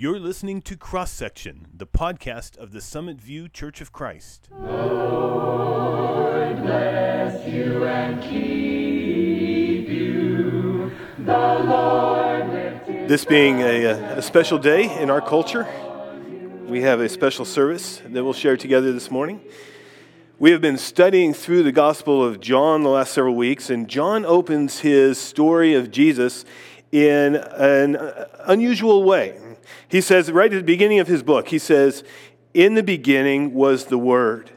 You're listening to Cross Section, the podcast of the Summit View Church of Christ. Lord bless you and keep you. The Lord This being a, uh, a special day in our culture, we have a special service that we'll share together this morning. We have been studying through the Gospel of John the last several weeks, and John opens his story of Jesus in an unusual way. He says, right at the beginning of his book, he says, In the beginning was the Word,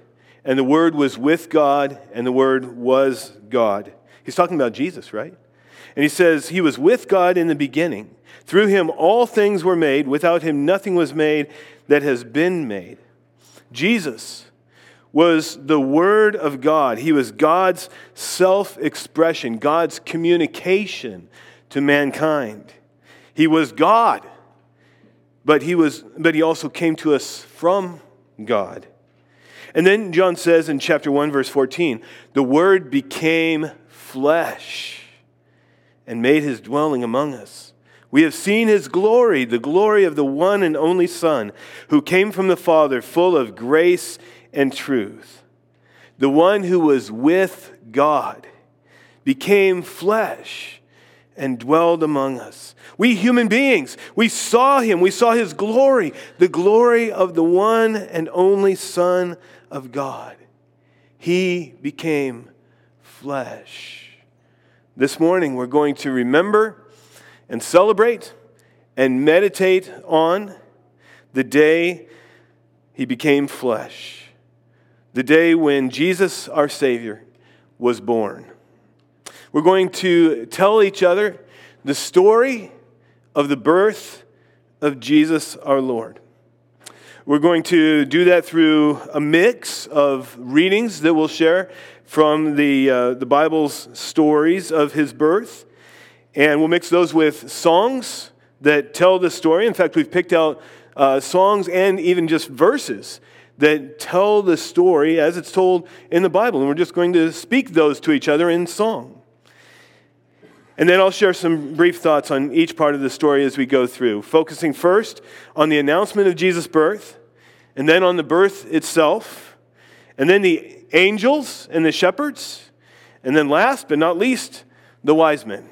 and the Word was with God, and the Word was God. He's talking about Jesus, right? And he says, He was with God in the beginning. Through him all things were made. Without him nothing was made that has been made. Jesus was the Word of God. He was God's self expression, God's communication to mankind. He was God, but he, was, but he also came to us from God. And then John says in chapter 1, verse 14, the Word became flesh and made his dwelling among us. We have seen his glory, the glory of the one and only Son, who came from the Father, full of grace and truth. The one who was with God became flesh and dwelled among us. We human beings, we saw him, we saw his glory, the glory of the one and only Son of God. He became flesh. This morning, we're going to remember and celebrate and meditate on the day he became flesh, the day when Jesus, our Savior, was born. We're going to tell each other the story of the birth of Jesus, our Lord. We're going to do that through a mix of readings that we'll share from the, uh, the Bible's stories of his birth. And we'll mix those with songs that tell the story. In fact, we've picked out uh, songs and even just verses that tell the story as it's told in the Bible. And we're just going to speak those to each other in song. And then I'll share some brief thoughts on each part of the story as we go through, focusing first on the announcement of Jesus' birth, and then on the birth itself, and then the angels and the shepherds, and then last but not least, the wise men.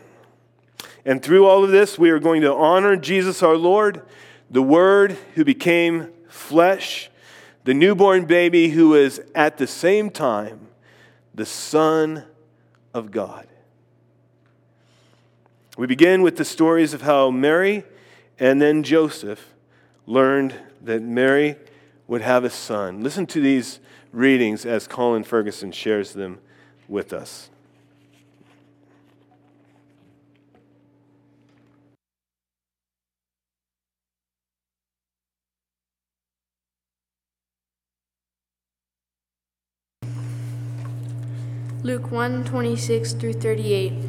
And through all of this, we are going to honor Jesus our Lord, the Word who became flesh, the newborn baby who is at the same time the Son of God. We begin with the stories of how Mary and then Joseph learned that Mary would have a son. Listen to these readings as Colin Ferguson shares them with us. Luke 1 26 through 38.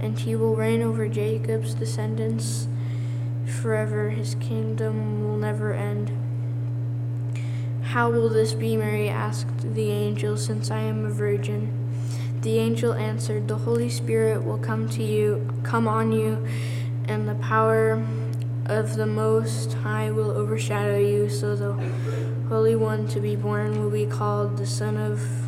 and he will reign over Jacob's descendants forever. His kingdom will never end. How will this be, Mary asked the angel, since I am a virgin? The angel answered, The Holy Spirit will come to you, come on you, and the power of the Most High will overshadow you, so the Holy One to be born will be called the Son of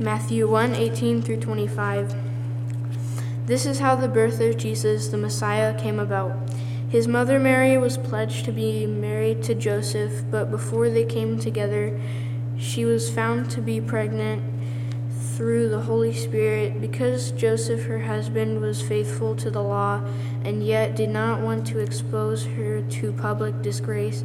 Matthew 1 18 through 25. This is how the birth of Jesus, the Messiah, came about. His mother Mary was pledged to be married to Joseph, but before they came together, she was found to be pregnant through the Holy Spirit because Joseph, her husband, was faithful to the law and yet did not want to expose her to public disgrace.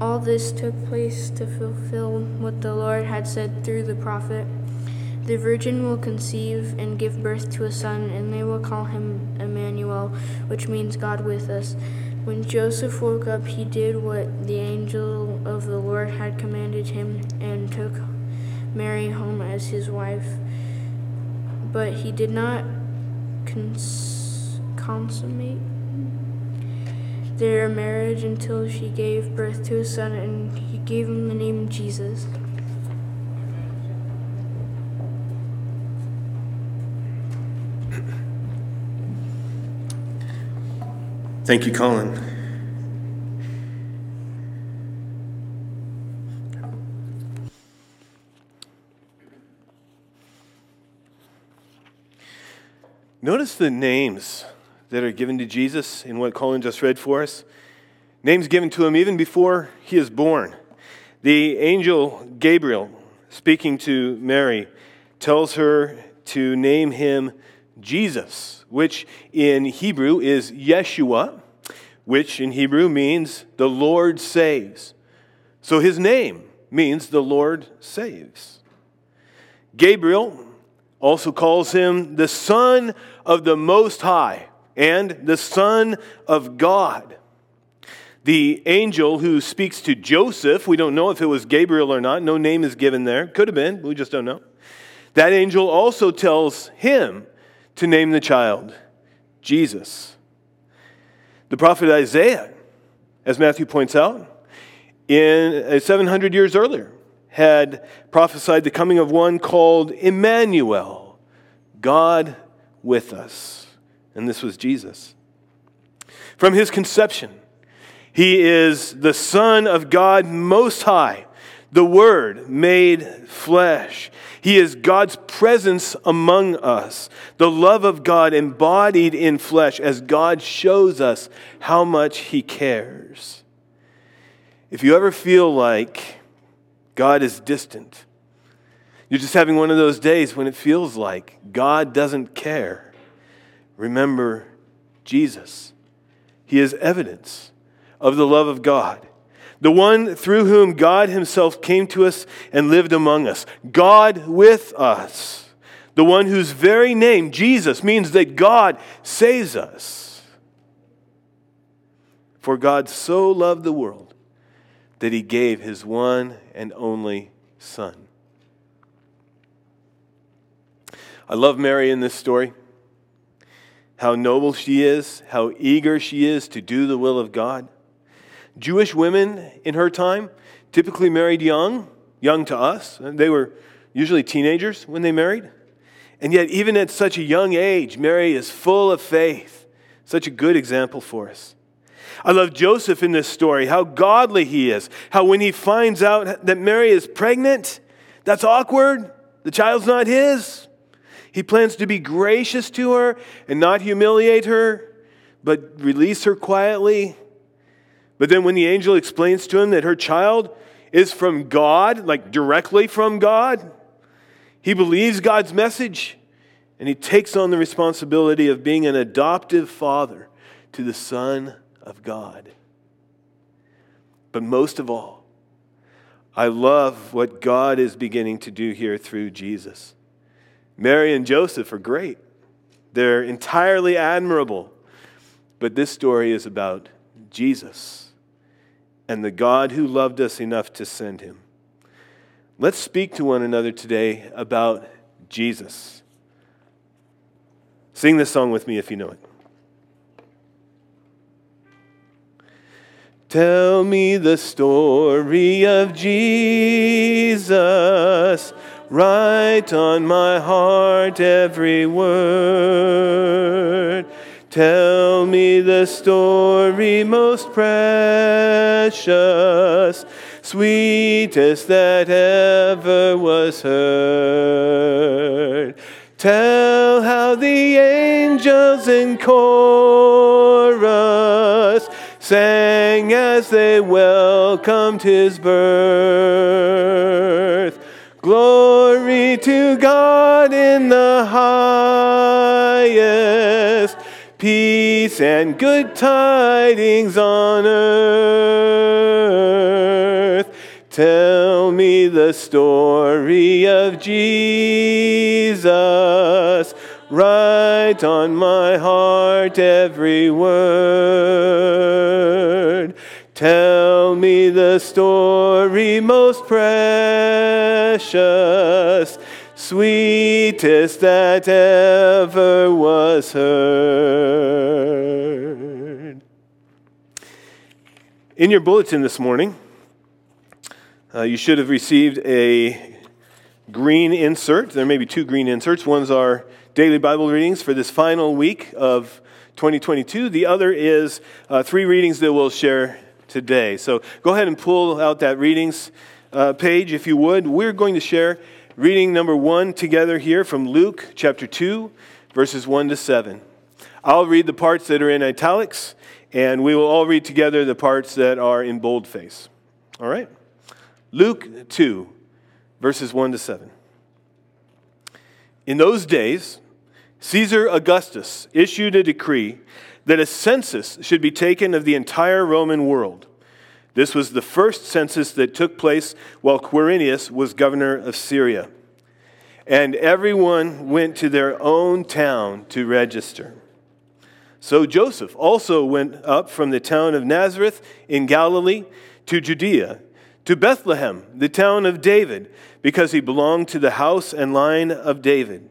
All this took place to fulfill what the Lord had said through the prophet The virgin will conceive and give birth to a son, and they will call him Emmanuel, which means God with us. When Joseph woke up, he did what the angel of the Lord had commanded him and took Mary home as his wife. But he did not cons- consummate their marriage until she gave birth to a son, and he gave him the name Jesus. Thank you, Colin. Notice the names that are given to Jesus in what Colin just read for us. Names given to him even before he is born. The angel Gabriel, speaking to Mary, tells her to name him Jesus, which in Hebrew is Yeshua, which in Hebrew means the Lord saves. So his name means the Lord saves. Gabriel also calls him the Son of the Most High and the Son of God. The angel who speaks to Joseph, we don't know if it was Gabriel or not, no name is given there. Could have been, we just don't know. That angel also tells him to name the child Jesus. The prophet Isaiah, as Matthew points out, in uh, 700 years earlier, had prophesied the coming of one called Emmanuel, God with us. And this was Jesus. From his conception, he is the Son of God Most High, the Word made flesh. He is God's presence among us, the love of God embodied in flesh as God shows us how much He cares. If you ever feel like God is distant, you're just having one of those days when it feels like God doesn't care, remember Jesus. He is evidence of the love of God the one through whom God Himself came to us and lived among us. God with us. The one whose very name, Jesus, means that God saves us. For God so loved the world that He gave His one and only Son. I love Mary in this story. How noble she is, how eager she is to do the will of God. Jewish women in her time typically married young, young to us. They were usually teenagers when they married. And yet, even at such a young age, Mary is full of faith. Such a good example for us. I love Joseph in this story, how godly he is. How when he finds out that Mary is pregnant, that's awkward. The child's not his. He plans to be gracious to her and not humiliate her, but release her quietly but then when the angel explains to him that her child is from God, like directly from God, he believes God's message and he takes on the responsibility of being an adoptive father to the Son of God. But most of all, I love what God is beginning to do here through Jesus. Mary and Joseph are great, they're entirely admirable. But this story is about Jesus and the God who loved us enough to send him. Let's speak to one another today about Jesus. Sing this song with me if you know it. Tell me the story of Jesus. Write on my heart every word. Tell me the story most precious, sweetest that ever was heard. Tell how the angels in chorus sang as they welcomed his birth. Glory to God in the highest, peace and good tidings on earth. Tell me the story of Jesus. Write on my heart every word. Tell me the story most precious, sweetest that ever was heard. In your bulletin this morning, uh, you should have received a green insert. There may be two green inserts. One's our daily Bible readings for this final week of 2022. The other is uh, three readings that we'll share today. So go ahead and pull out that readings uh, page if you would. We're going to share reading number one together here from Luke chapter 2, verses 1 to 7. I'll read the parts that are in italics, and we will all read together the parts that are in boldface. All right? Luke 2, verses 1 to 7. In those days, Caesar Augustus issued a decree that a census should be taken of the entire Roman world. This was the first census that took place while Quirinius was governor of Syria. And everyone went to their own town to register. So Joseph also went up from the town of Nazareth in Galilee to Judea, to Bethlehem, the town of David, because he belonged to the house and line of David.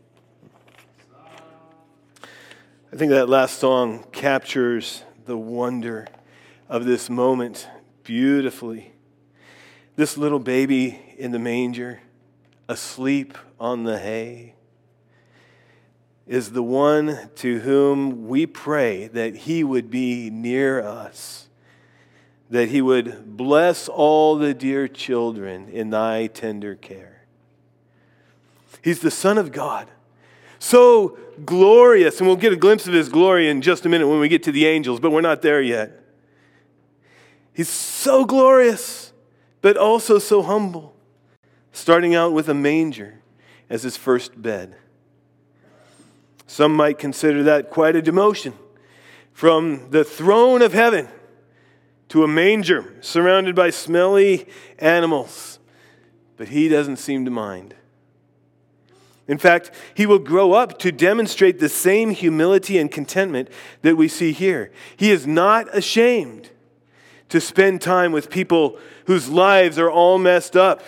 I think that last song captures the wonder of this moment beautifully. This little baby in the manger, asleep on the hay, is the one to whom we pray that he would be near us, that he would bless all the dear children in thy tender care. He's the Son of God so glorious. And we'll get a glimpse of his glory in just a minute when we get to the angels, but we're not there yet. He's so glorious, but also so humble, starting out with a manger as his first bed. Some might consider that quite a demotion from the throne of heaven to a manger surrounded by smelly animals. But he doesn't seem to mind. In fact, he will grow up to demonstrate the same humility and contentment that we see here. He is not ashamed to spend time with people whose lives are all messed up.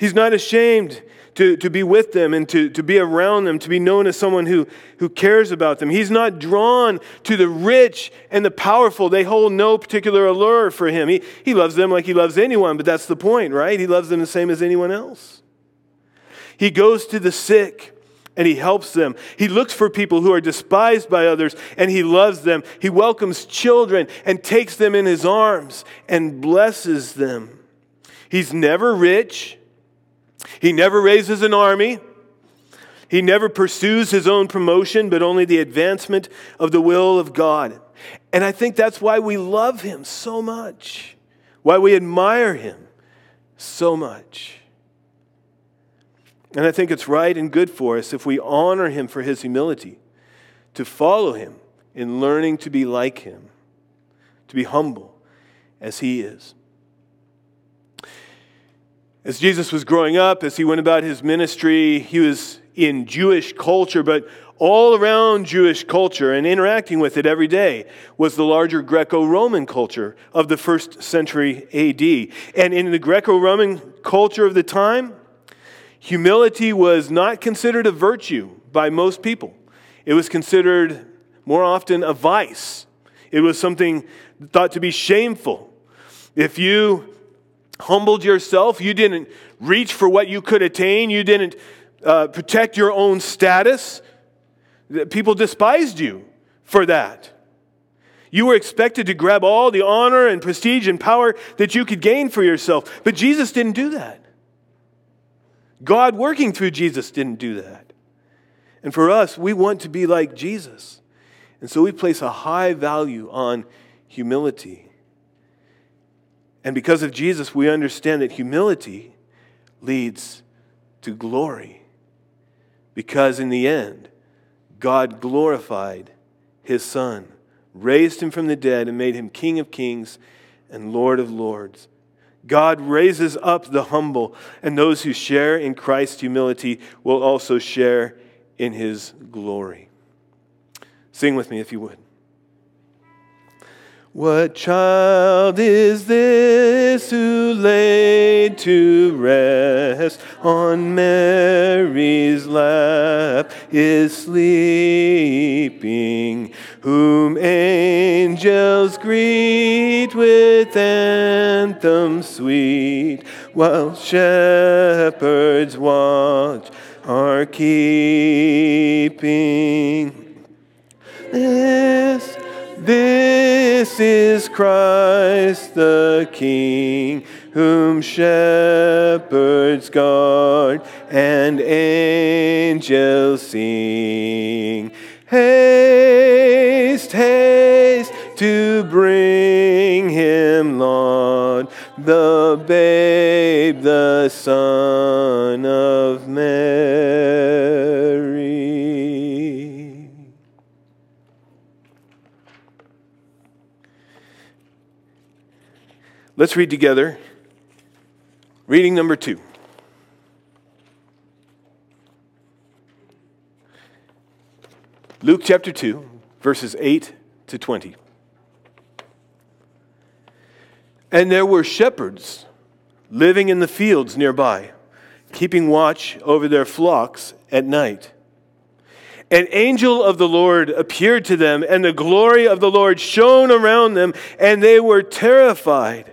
He's not ashamed to, to be with them and to, to be around them, to be known as someone who, who cares about them. He's not drawn to the rich and the powerful. They hold no particular allure for him. He, he loves them like he loves anyone, but that's the point, right? He loves them the same as anyone else. He goes to the sick and he helps them. He looks for people who are despised by others and he loves them. He welcomes children and takes them in his arms and blesses them. He's never rich He never raises an army. He never pursues his own promotion, but only the advancement of the will of God. And I think that's why we love him so much, why we admire him so much. And I think it's right and good for us if we honor him for his humility, to follow him in learning to be like him, to be humble as he is. As Jesus was growing up, as he went about his ministry, he was in Jewish culture, but all around Jewish culture and interacting with it every day was the larger Greco Roman culture of the first century AD. And in the Greco Roman culture of the time, humility was not considered a virtue by most people, it was considered more often a vice. It was something thought to be shameful. If you humbled yourself, you didn't reach for what you could attain, you didn't uh, protect your own status. People despised you for that. You were expected to grab all the honor and prestige and power that you could gain for yourself. But Jesus didn't do that. God working through Jesus didn't do that. And for us, we want to be like Jesus. And so we place a high value on humility. And because of Jesus, we understand that humility leads to glory. Because in the end, God glorified his Son, raised him from the dead, and made him King of kings and Lord of lords. God raises up the humble, and those who share in Christ's humility will also share in his glory. Sing with me if you would. What child is this who laid to rest on Mary's lap is sleeping, whom angels greet with anthems sweet, while shepherds watch are keeping? This this is Christ the King, whom shepherds guard and angels sing. Let's read together. Reading number two. Luke chapter 2, verses 8 to 20. And there were shepherds living in the fields nearby, keeping watch over their flocks at night. An angel of the Lord appeared to them, and the glory of the Lord shone around them, and they were terrified.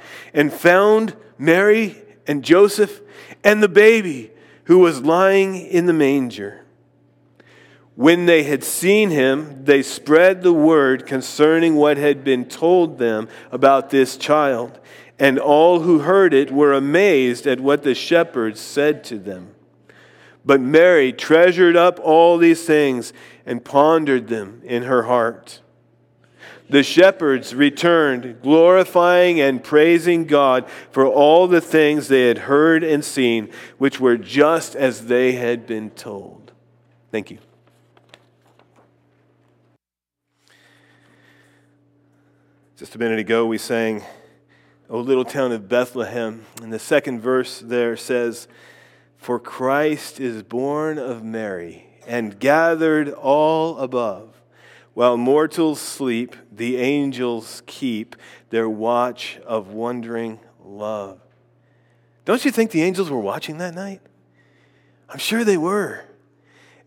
and found Mary and Joseph and the baby who was lying in the manger. When they had seen him, they spread the word concerning what had been told them about this child. And all who heard it were amazed at what the shepherds said to them. But Mary treasured up all these things and pondered them in her heart the shepherds returned, glorifying and praising God for all the things they had heard and seen, which were just as they had been told. Thank you. Just a minute ago, we sang, O little town of Bethlehem. And the second verse there says, For Christ is born of Mary and gathered all above. While mortals sleep, the angels keep their watch of wondering love. Don't you think the angels were watching that night? I'm sure they were.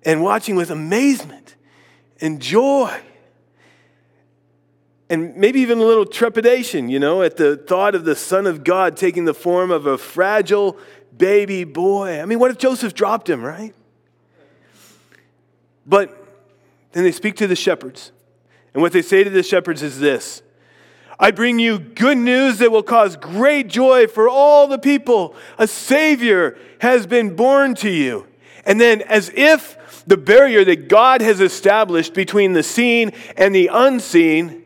And watching with amazement and joy. And maybe even a little trepidation, you know, at the thought of the Son of God taking the form of a fragile baby boy. I mean, what if Joseph dropped him, right? But then they speak to the shepherds. And what they say to the shepherds is this I bring you good news that will cause great joy for all the people. A Savior has been born to you. And then, as if the barrier that God has established between the seen and the unseen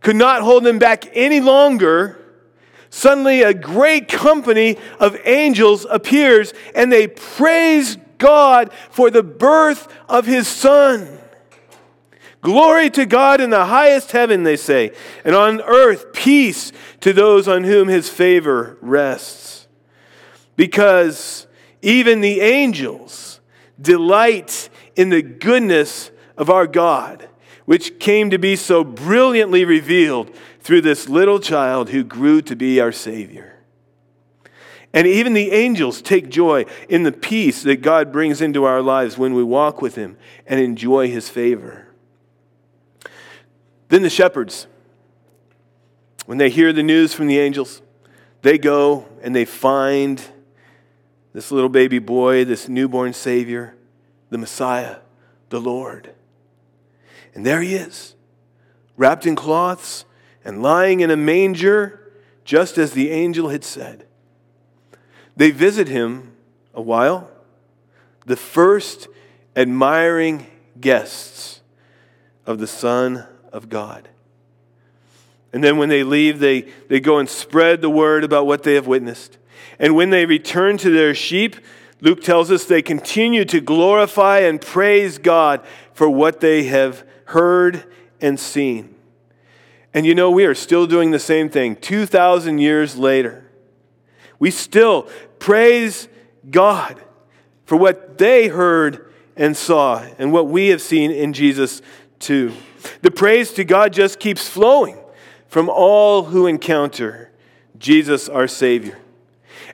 could not hold them back any longer, suddenly a great company of angels appears and they praise God for the birth of his Son. Glory to God in the highest heaven, they say, and on earth peace to those on whom his favor rests. Because even the angels delight in the goodness of our God, which came to be so brilliantly revealed through this little child who grew to be our Savior. And even the angels take joy in the peace that God brings into our lives when we walk with Him and enjoy His favor. Then the shepherds, when they hear the news from the angels, they go and they find this little baby boy, this newborn Savior, the Messiah, the Lord. And there he is, wrapped in cloths and lying in a manger, just as the angel had said. They visit him a while, the first admiring guests of the Son of God. And then when they leave, they, they go and spread the word about what they have witnessed. And when they return to their sheep, Luke tells us they continue to glorify and praise God for what they have heard and seen. And you know, we are still doing the same thing 2,000 years later. We still praise God for what they heard and saw and what we have seen in Jesus too. The praise to God just keeps flowing from all who encounter Jesus, our Savior.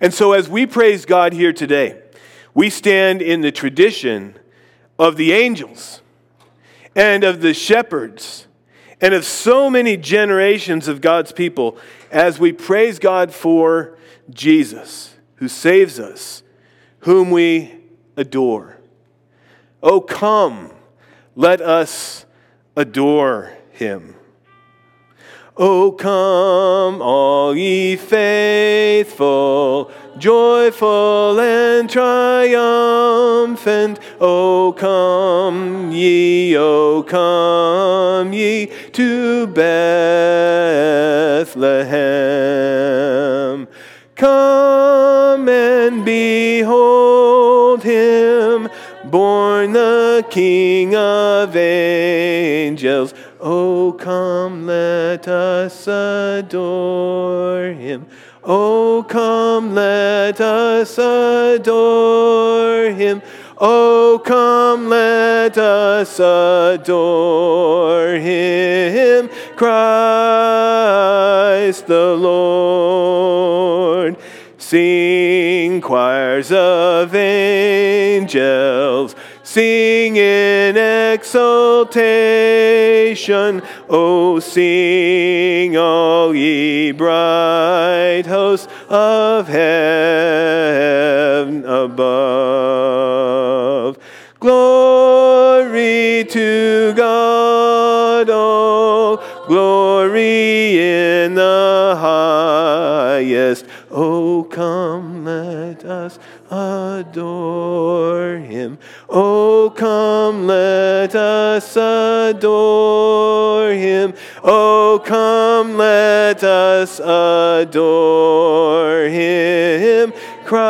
And so, as we praise God here today, we stand in the tradition of the angels and of the shepherds and of so many generations of God's people as we praise God for Jesus, who saves us, whom we adore. Oh, come, let us adore him. Oh, come, all ye faithful, joyful and triumphant. Oh, come ye, oh, come ye to Bethlehem. Come and behold him born the King of angels. Oh, come, let us adore him. Oh, come, let us adore him. Oh, come, let us adore him, Christ the Lord. Sing choirs of angels, sing in exultation. Oh, sing, all ye bright hosts of heaven above. Glory to God, oh, glory in the highest. Oh, come, let us adore him. Oh, come, let us adore him. Christ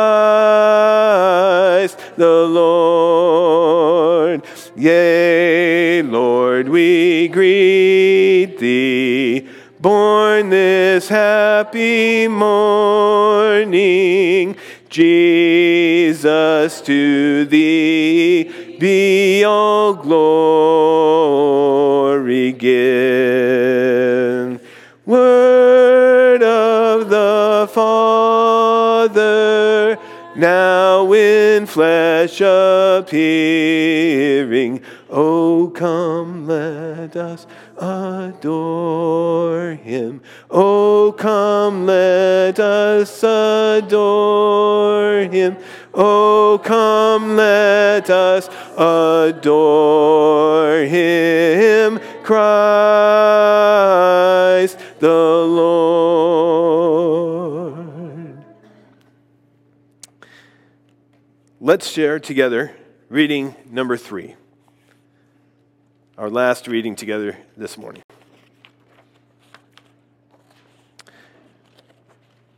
the Lord. Yea, Lord, we greet thee, born this happy morning. Jesus, to thee be all glory given. Word of the Father, now in flesh appearing. Oh, come, let us adore him. Oh, come, let us adore him. Oh, come, let us adore him, Christ the Lord. Let's share together reading number three, our last reading together this morning.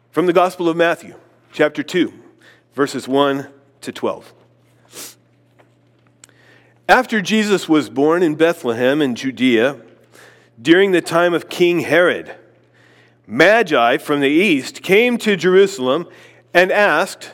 From the Gospel of Matthew, chapter 2, verses 1 to 12. After Jesus was born in Bethlehem in Judea, during the time of King Herod, Magi from the east came to Jerusalem and asked,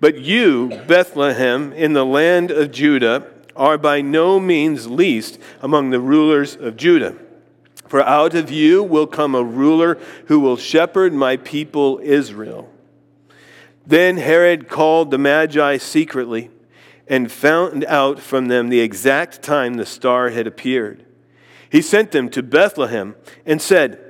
But you, Bethlehem, in the land of Judah, are by no means least among the rulers of Judah. For out of you will come a ruler who will shepherd my people Israel. Then Herod called the Magi secretly and found out from them the exact time the star had appeared. He sent them to Bethlehem and said,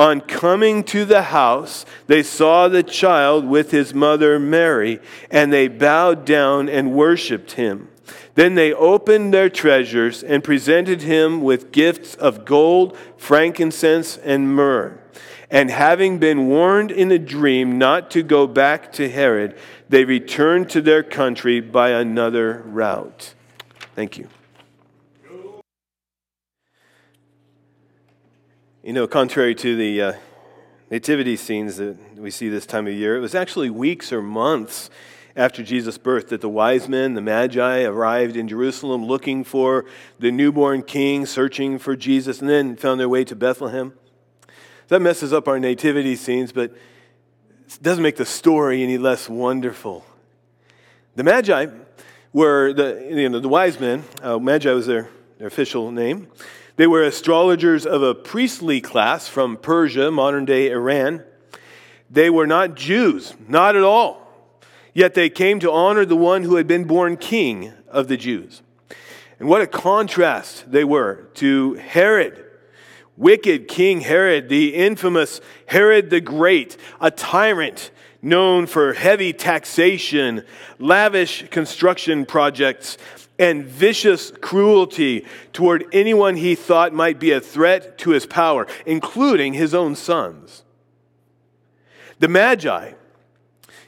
On coming to the house, they saw the child with his mother Mary, and they bowed down and worshiped him. Then they opened their treasures and presented him with gifts of gold, frankincense, and myrrh. And having been warned in a dream not to go back to Herod, they returned to their country by another route. Thank you. You know, contrary to the uh, nativity scenes that we see this time of year, it was actually weeks or months after Jesus' birth that the wise men, the Magi, arrived in Jerusalem looking for the newborn king, searching for Jesus, and then found their way to Bethlehem. That messes up our nativity scenes, but it doesn't make the story any less wonderful. The Magi were the, you know, the wise men, uh, Magi was their, their official name. They were astrologers of a priestly class from Persia, modern day Iran. They were not Jews, not at all. Yet they came to honor the one who had been born king of the Jews. And what a contrast they were to Herod, wicked King Herod, the infamous Herod the Great, a tyrant known for heavy taxation, lavish construction projects, and vicious cruelty toward anyone he thought might be a threat to his power, including his own sons. The Magi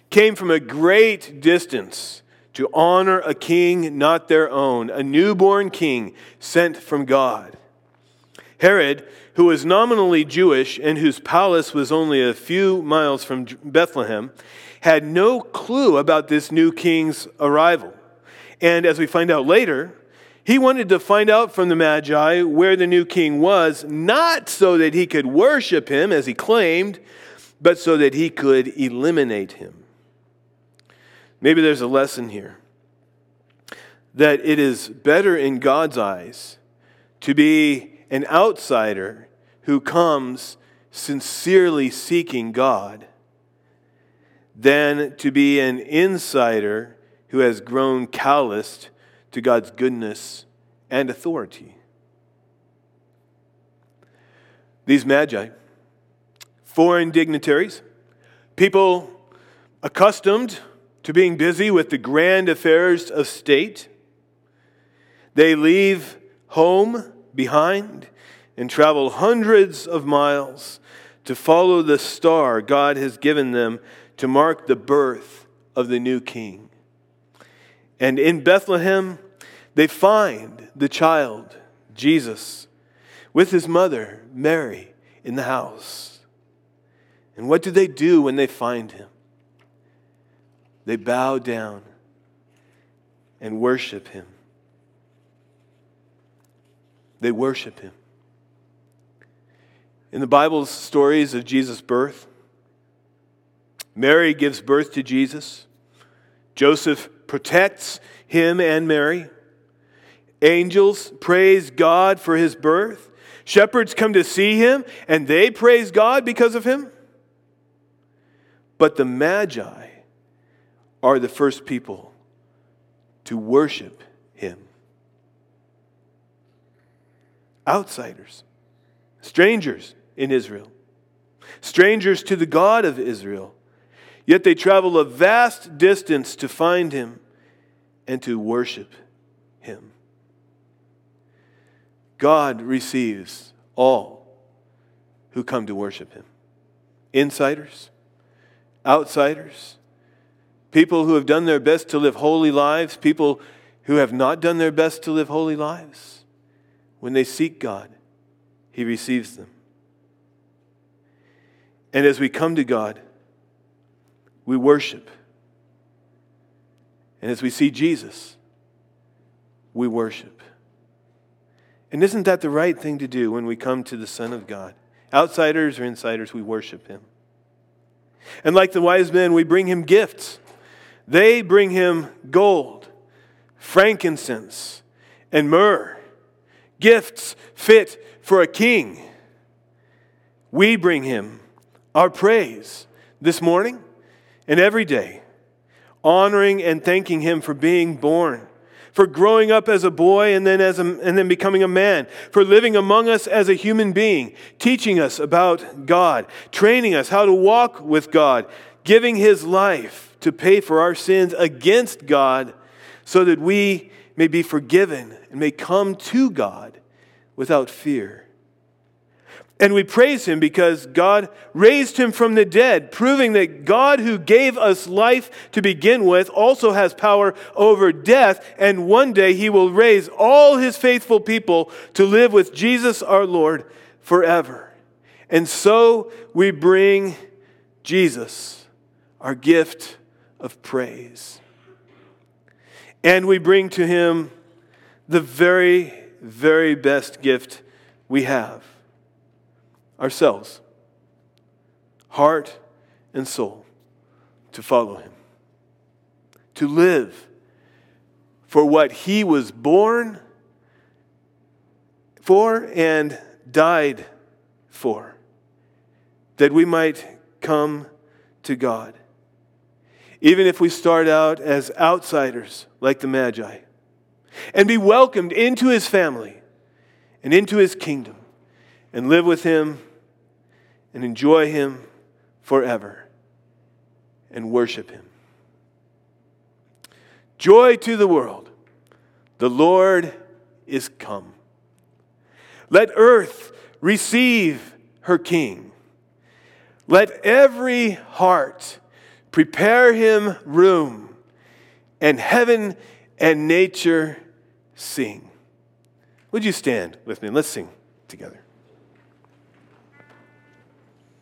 came from a great distance to honor a king not their own, a newborn king sent from God. Herod, who was nominally Jewish and whose palace was only a few miles from Bethlehem, had no clue about this new king's arrival. And as we find out later, he wanted to find out from the Magi where the new king was, not so that he could worship him as he claimed, but so that he could eliminate him. Maybe there's a lesson here that it is better in God's eyes to be an outsider who comes sincerely seeking God than to be an insider who has grown calloused to God's goodness and authority. These magi, foreign dignitaries, people accustomed to being busy with the grand affairs of state, they leave home behind and travel hundreds of miles to follow the star God has given them to mark the birth of the new king. And in Bethlehem, they find the child, Jesus, with his mother, Mary, in the house. And what do they do when they find him? They bow down and worship him. They worship him. In the Bible's stories of Jesus' birth, Mary gives birth to Jesus. Joseph protects him and Mary. Angels praise God for his birth. Shepherds come to see him and they praise God because of him. But the Magi are the first people to worship him. Outsiders, strangers in Israel, strangers to the God of Israel. Yet they travel a vast distance to find him and to worship him. God receives all who come to worship him insiders, outsiders, people who have done their best to live holy lives, people who have not done their best to live holy lives. When they seek God, he receives them. And as we come to God, we worship. And as we see Jesus, we worship. And isn't that the right thing to do when we come to the Son of God? Outsiders or insiders, we worship him. And like the wise men, we bring him gifts. They bring him gold, frankincense, and myrrh, gifts fit for a king. We bring him our praise this morning and every day, honoring and thanking him for being born for growing up as a boy and then, as a, and then becoming a man, for living among us as a human being, teaching us about God, training us how to walk with God, giving his life to pay for our sins against God so that we may be forgiven and may come to God without fear. And we praise him because God raised him from the dead, proving that God, who gave us life to begin with, also has power over death. And one day he will raise all his faithful people to live with Jesus our Lord forever. And so we bring Jesus, our gift of praise. And we bring to him the very, very best gift we have ourselves, heart and soul, to follow him, to live for what he was born for and died for, that we might come to God. Even if we start out as outsiders like the Magi, and be welcomed into his family and into his kingdom, and live with him and enjoy Him forever and worship Him. Joy to the world. The Lord is come. Let earth receive her King. Let every heart prepare him room, and heaven and nature sing. Would you stand with me? Let's sing together.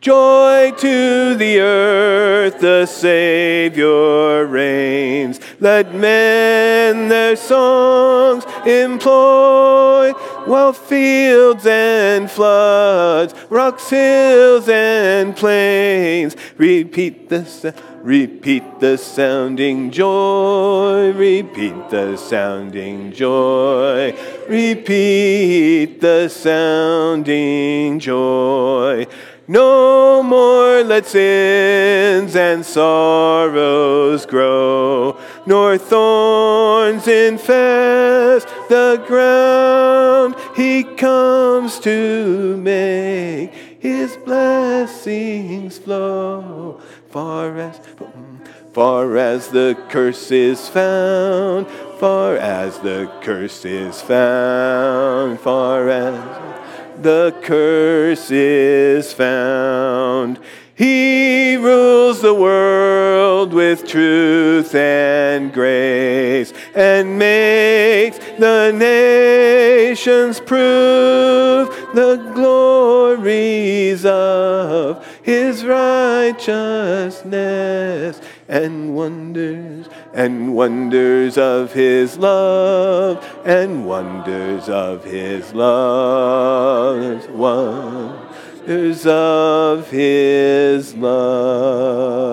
Joy to the earth, the Savior reigns. Let men their songs employ, while fields and floods, rocks, hills, and plains repeat the repeat the sounding joy, repeat the sounding joy, repeat the sounding joy. No more let sins and sorrows grow, nor thorns infest the ground. He comes to make his blessings flow far as far as the curse is found, far as the curse is found, far as the curse is found. He rules the world with truth and grace and makes the nations prove the glories of his righteousness and wonders and wonders of his love and wonders of his love wonders of his love